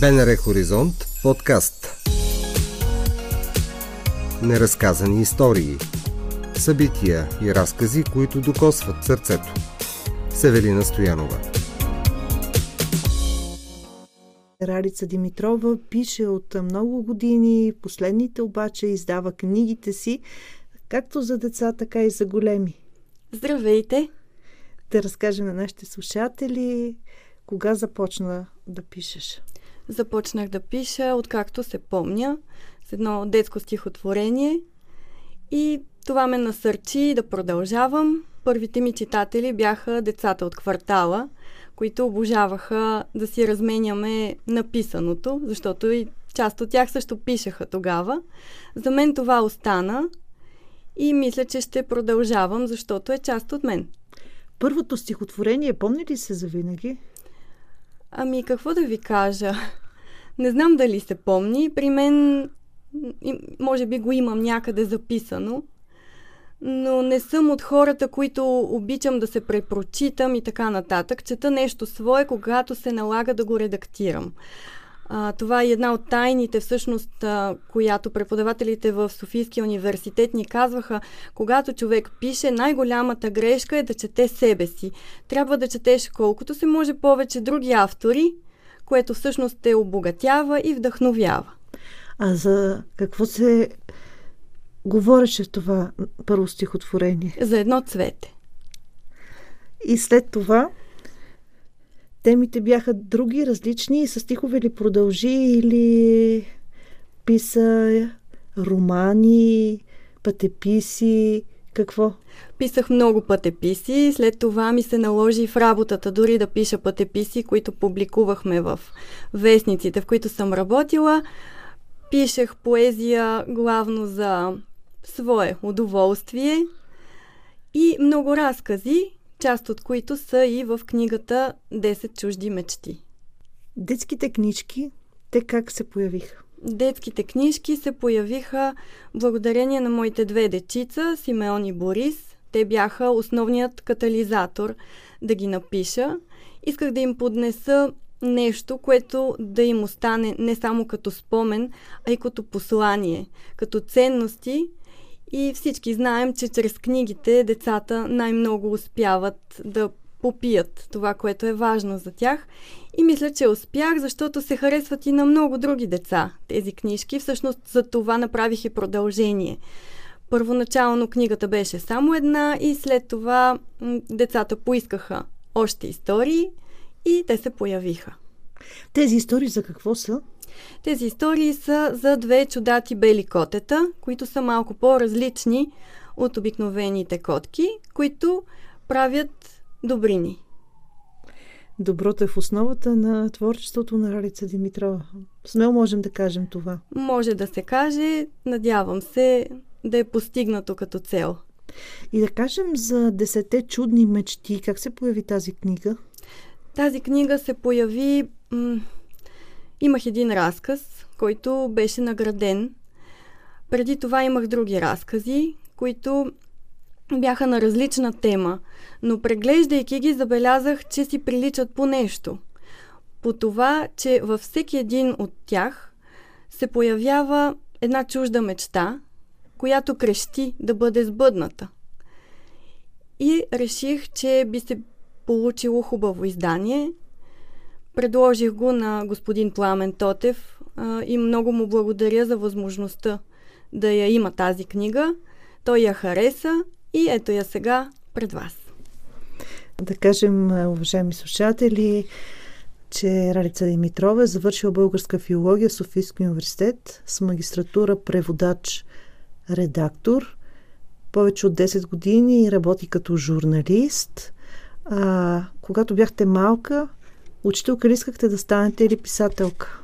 БНР Хоризонт подкаст Неразказани истории Събития и разкази, които докосват сърцето Севелина Стоянова Ралица Димитрова пише от много години, последните обаче издава книгите си, както за деца, така и за големи. Здравейте! Да разкажем на нашите слушатели кога започна да пишеш. Започнах да пиша, откакто се помня, с едно детско стихотворение и това ме насърчи да продължавам. Първите ми читатели бяха децата от квартала, които обожаваха да си разменяме написаното, защото и част от тях също пишеха тогава. За мен това остана и мисля, че ще продължавам, защото е част от мен. Първото стихотворение, помни ли се за винаги? Ами, какво да ви кажа? Не знам дали се помни. При мен, може би го имам някъде записано, но не съм от хората, които обичам да се препрочитам и така нататък. Чета нещо свое, когато се налага да го редактирам. А, това е една от тайните, всъщност, а, която преподавателите в Софийския университет ни казваха, когато човек пише, най-голямата грешка е да чете себе си. Трябва да четеш колкото се може повече други автори, което всъщност те обогатява и вдъхновява. А за какво се говореше в това първо стихотворение? За едно цвете. И след това темите бяха други, различни. С стихове ли продължи или писа романи, пътеписи, какво? Писах много пътеписи, след това ми се наложи в работата дори да пиша пътеписи, които публикувахме в вестниците, в които съм работила. Пишех поезия главно за свое удоволствие и много разкази, част от които са и в книгата 10 чужди мечти. Детските книжки, те как се появиха? Детските книжки се появиха благодарение на моите две дечица, Симеон и Борис. Те бяха основният катализатор да ги напиша. Исках да им поднеса нещо, което да им остане не само като спомен, а и като послание, като ценности, и всички знаем, че чрез книгите децата най-много успяват да попият това, което е важно за тях. И мисля, че успях, защото се харесват и на много други деца тези книжки. Всъщност за това направих и продължение. Първоначално книгата беше само една и след това децата поискаха още истории и те се появиха. Тези истории за какво са? Тези истории са за две чудати бели котета, които са малко по-различни от обикновените котки, които правят добрини. Доброто е в основата на творчеството на Ралица Димитрова. Смело можем да кажем това. Може да се каже. Надявам се да е постигнато като цел. И да кажем за десете чудни мечти. Как се появи тази книга? Тази книга се появи м- Имах един разказ, който беше награден. Преди това имах други разкази, които бяха на различна тема, но преглеждайки ги забелязах, че си приличат по нещо. По това, че във всеки един от тях се появява една чужда мечта, която крещи да бъде сбъдната. И реших, че би се получило хубаво издание – Предложих го на господин Пламен Тотев а, и много му благодаря за възможността да я има тази книга. Той я хареса и ето я сега пред вас. Да кажем, уважаеми слушатели, че Ралица Димитрова е завършила българска филология в Софийския университет с магистратура преводач редактор. Повече от 10 години работи като журналист. А, когато бяхте малка, Учителка ли искахте да станете или писателка?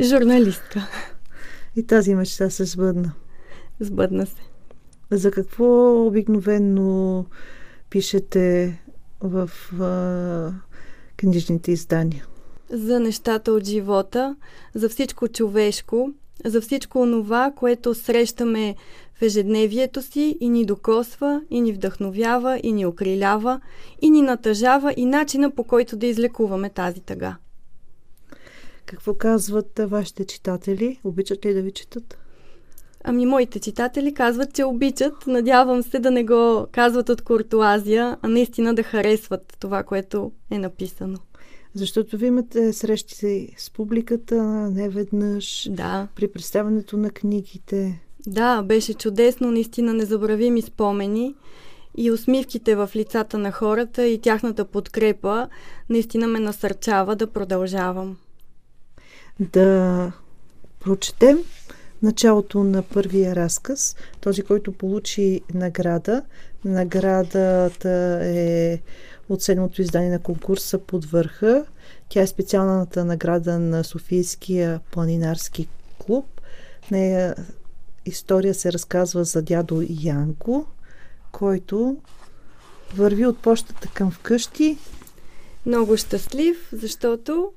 Журналистка. И тази мечта се сбъдна. Сбъдна се. За какво обикновено пишете в а, книжните издания? За нещата от живота, за всичко човешко, за всичко онова, което срещаме в ежедневието си и ни докосва, и ни вдъхновява, и ни окрилява, и ни натъжава и начина по който да излекуваме тази тъга. Какво казват вашите читатели? Обичат ли да ви четат? Ами, моите читатели казват, че обичат. Надявам се да не го казват от куртуазия, а наистина да харесват това, което е написано. Защото ви имате срещи с публиката не веднъж. Да. При представянето на книгите. Да, беше чудесно, наистина незабравими спомени и усмивките в лицата на хората и тяхната подкрепа наистина ме насърчава да продължавам. Да прочетем началото на първия разказ, този, който получи награда. Наградата е от седмото издание на конкурса под върха. Тя е специалната награда на Софийския планинарски клуб. В нея история се разказва за дядо Янко, който върви от почтата към вкъщи. Много щастлив, защото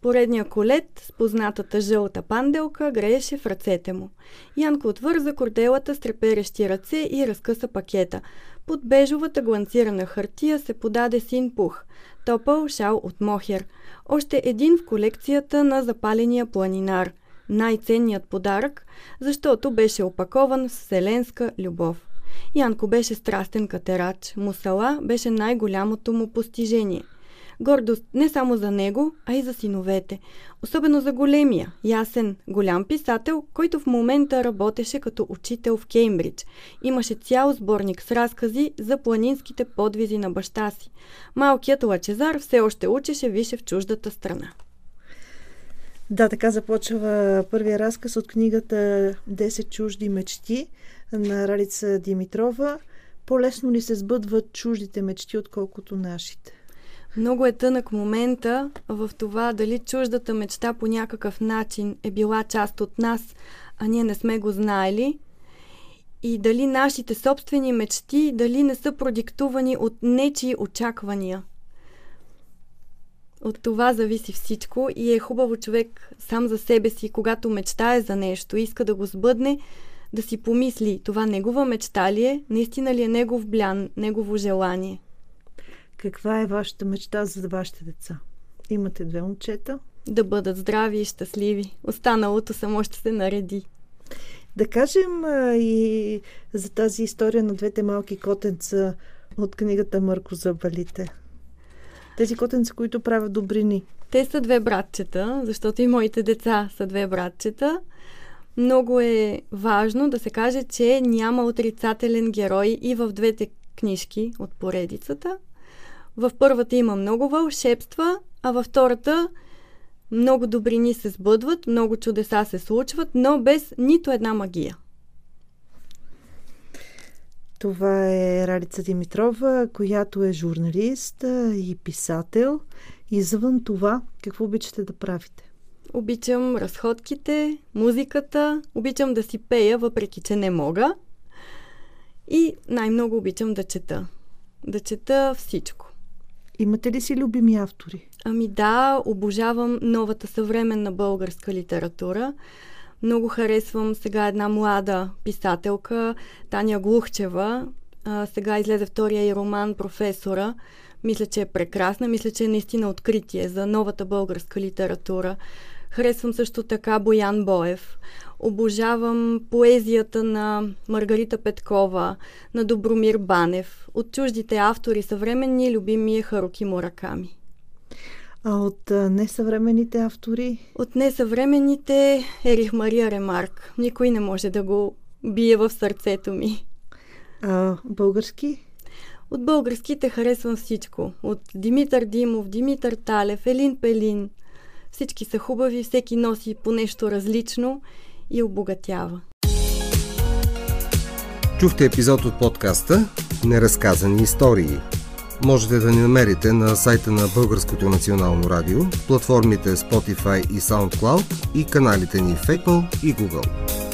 Поредния колет с познатата жълта панделка грееше в ръцете му. Янко отвърза корделата с треперещи ръце и разкъса пакета. Под бежовата гланцирана хартия се подаде син пух. Топъл шал от мохер. Още един в колекцията на запаления планинар. Най-ценният подарък, защото беше опакован с вселенска любов. Янко беше страстен катерач. Мусала беше най-голямото му постижение – Гордост не само за него, а и за синовете. Особено за големия, ясен, голям писател, който в момента работеше като учител в Кеймбридж. Имаше цял сборник с разкази за планинските подвизи на баща си. Малкият Лачезар все още учеше више в чуждата страна. Да, така започва първия разказ от книгата 10 чужди мечти на Ралица Димитрова. По-лесно ли се сбъдват чуждите мечти, отколкото нашите? Много е тънък момента в това дали чуждата мечта по някакъв начин е била част от нас, а ние не сме го знаели. И дали нашите собствени мечти, дали не са продиктувани от нечии очаквания. От това зависи всичко и е хубаво човек сам за себе си, когато мечтае за нещо, иска да го сбъдне, да си помисли, това негова мечта ли е, наистина ли е негов блян, негово желание. Каква е вашата мечта за вашите деца? Имате две момчета. Да бъдат здрави и щастливи. Останалото само ще се нареди. Да кажем а, и за тази история на двете малки котенца от книгата Мърко за балите. Тези котенца, които правят добрини. Те са две братчета, защото и моите деца са две братчета. Много е важно да се каже, че няма отрицателен герой и в двете книжки от поредицата. В първата има много вълшебства, а във втората много добрини се сбъдват, много чудеса се случват, но без нито една магия. Това е Ралица Димитрова, която е журналист и писател. Извън това, какво обичате да правите? Обичам разходките, музиката, обичам да си пея, въпреки че не мога. И най-много обичам да чета. Да чета всичко. Имате ли си любими автори? Ами да, обожавам новата съвременна българска литература. Много харесвам сега една млада писателка, Таня Глухчева. А, сега излезе втория и роман Професора. Мисля, че е прекрасна. Мисля, че е наистина откритие за новата българска литература. Харесвам също така Боян Боев. Обожавам поезията на Маргарита Петкова, на Добромир Банев. От чуждите автори съвременни любими е Харуки Мураками. А от несъвременните автори? От несъвременните Ерих Мария Ремарк. Никой не може да го бие в сърцето ми. А български? От българските харесвам всичко. От Димитър Димов, Димитър Талев, Елин Пелин. Всички са хубави, всеки носи по нещо различно и обогатява. Чухте епизод от подкаста Неразказани истории. Можете да ни намерите на сайта на Българското национално радио, платформите Spotify и SoundCloud и каналите ни в Apple и Google.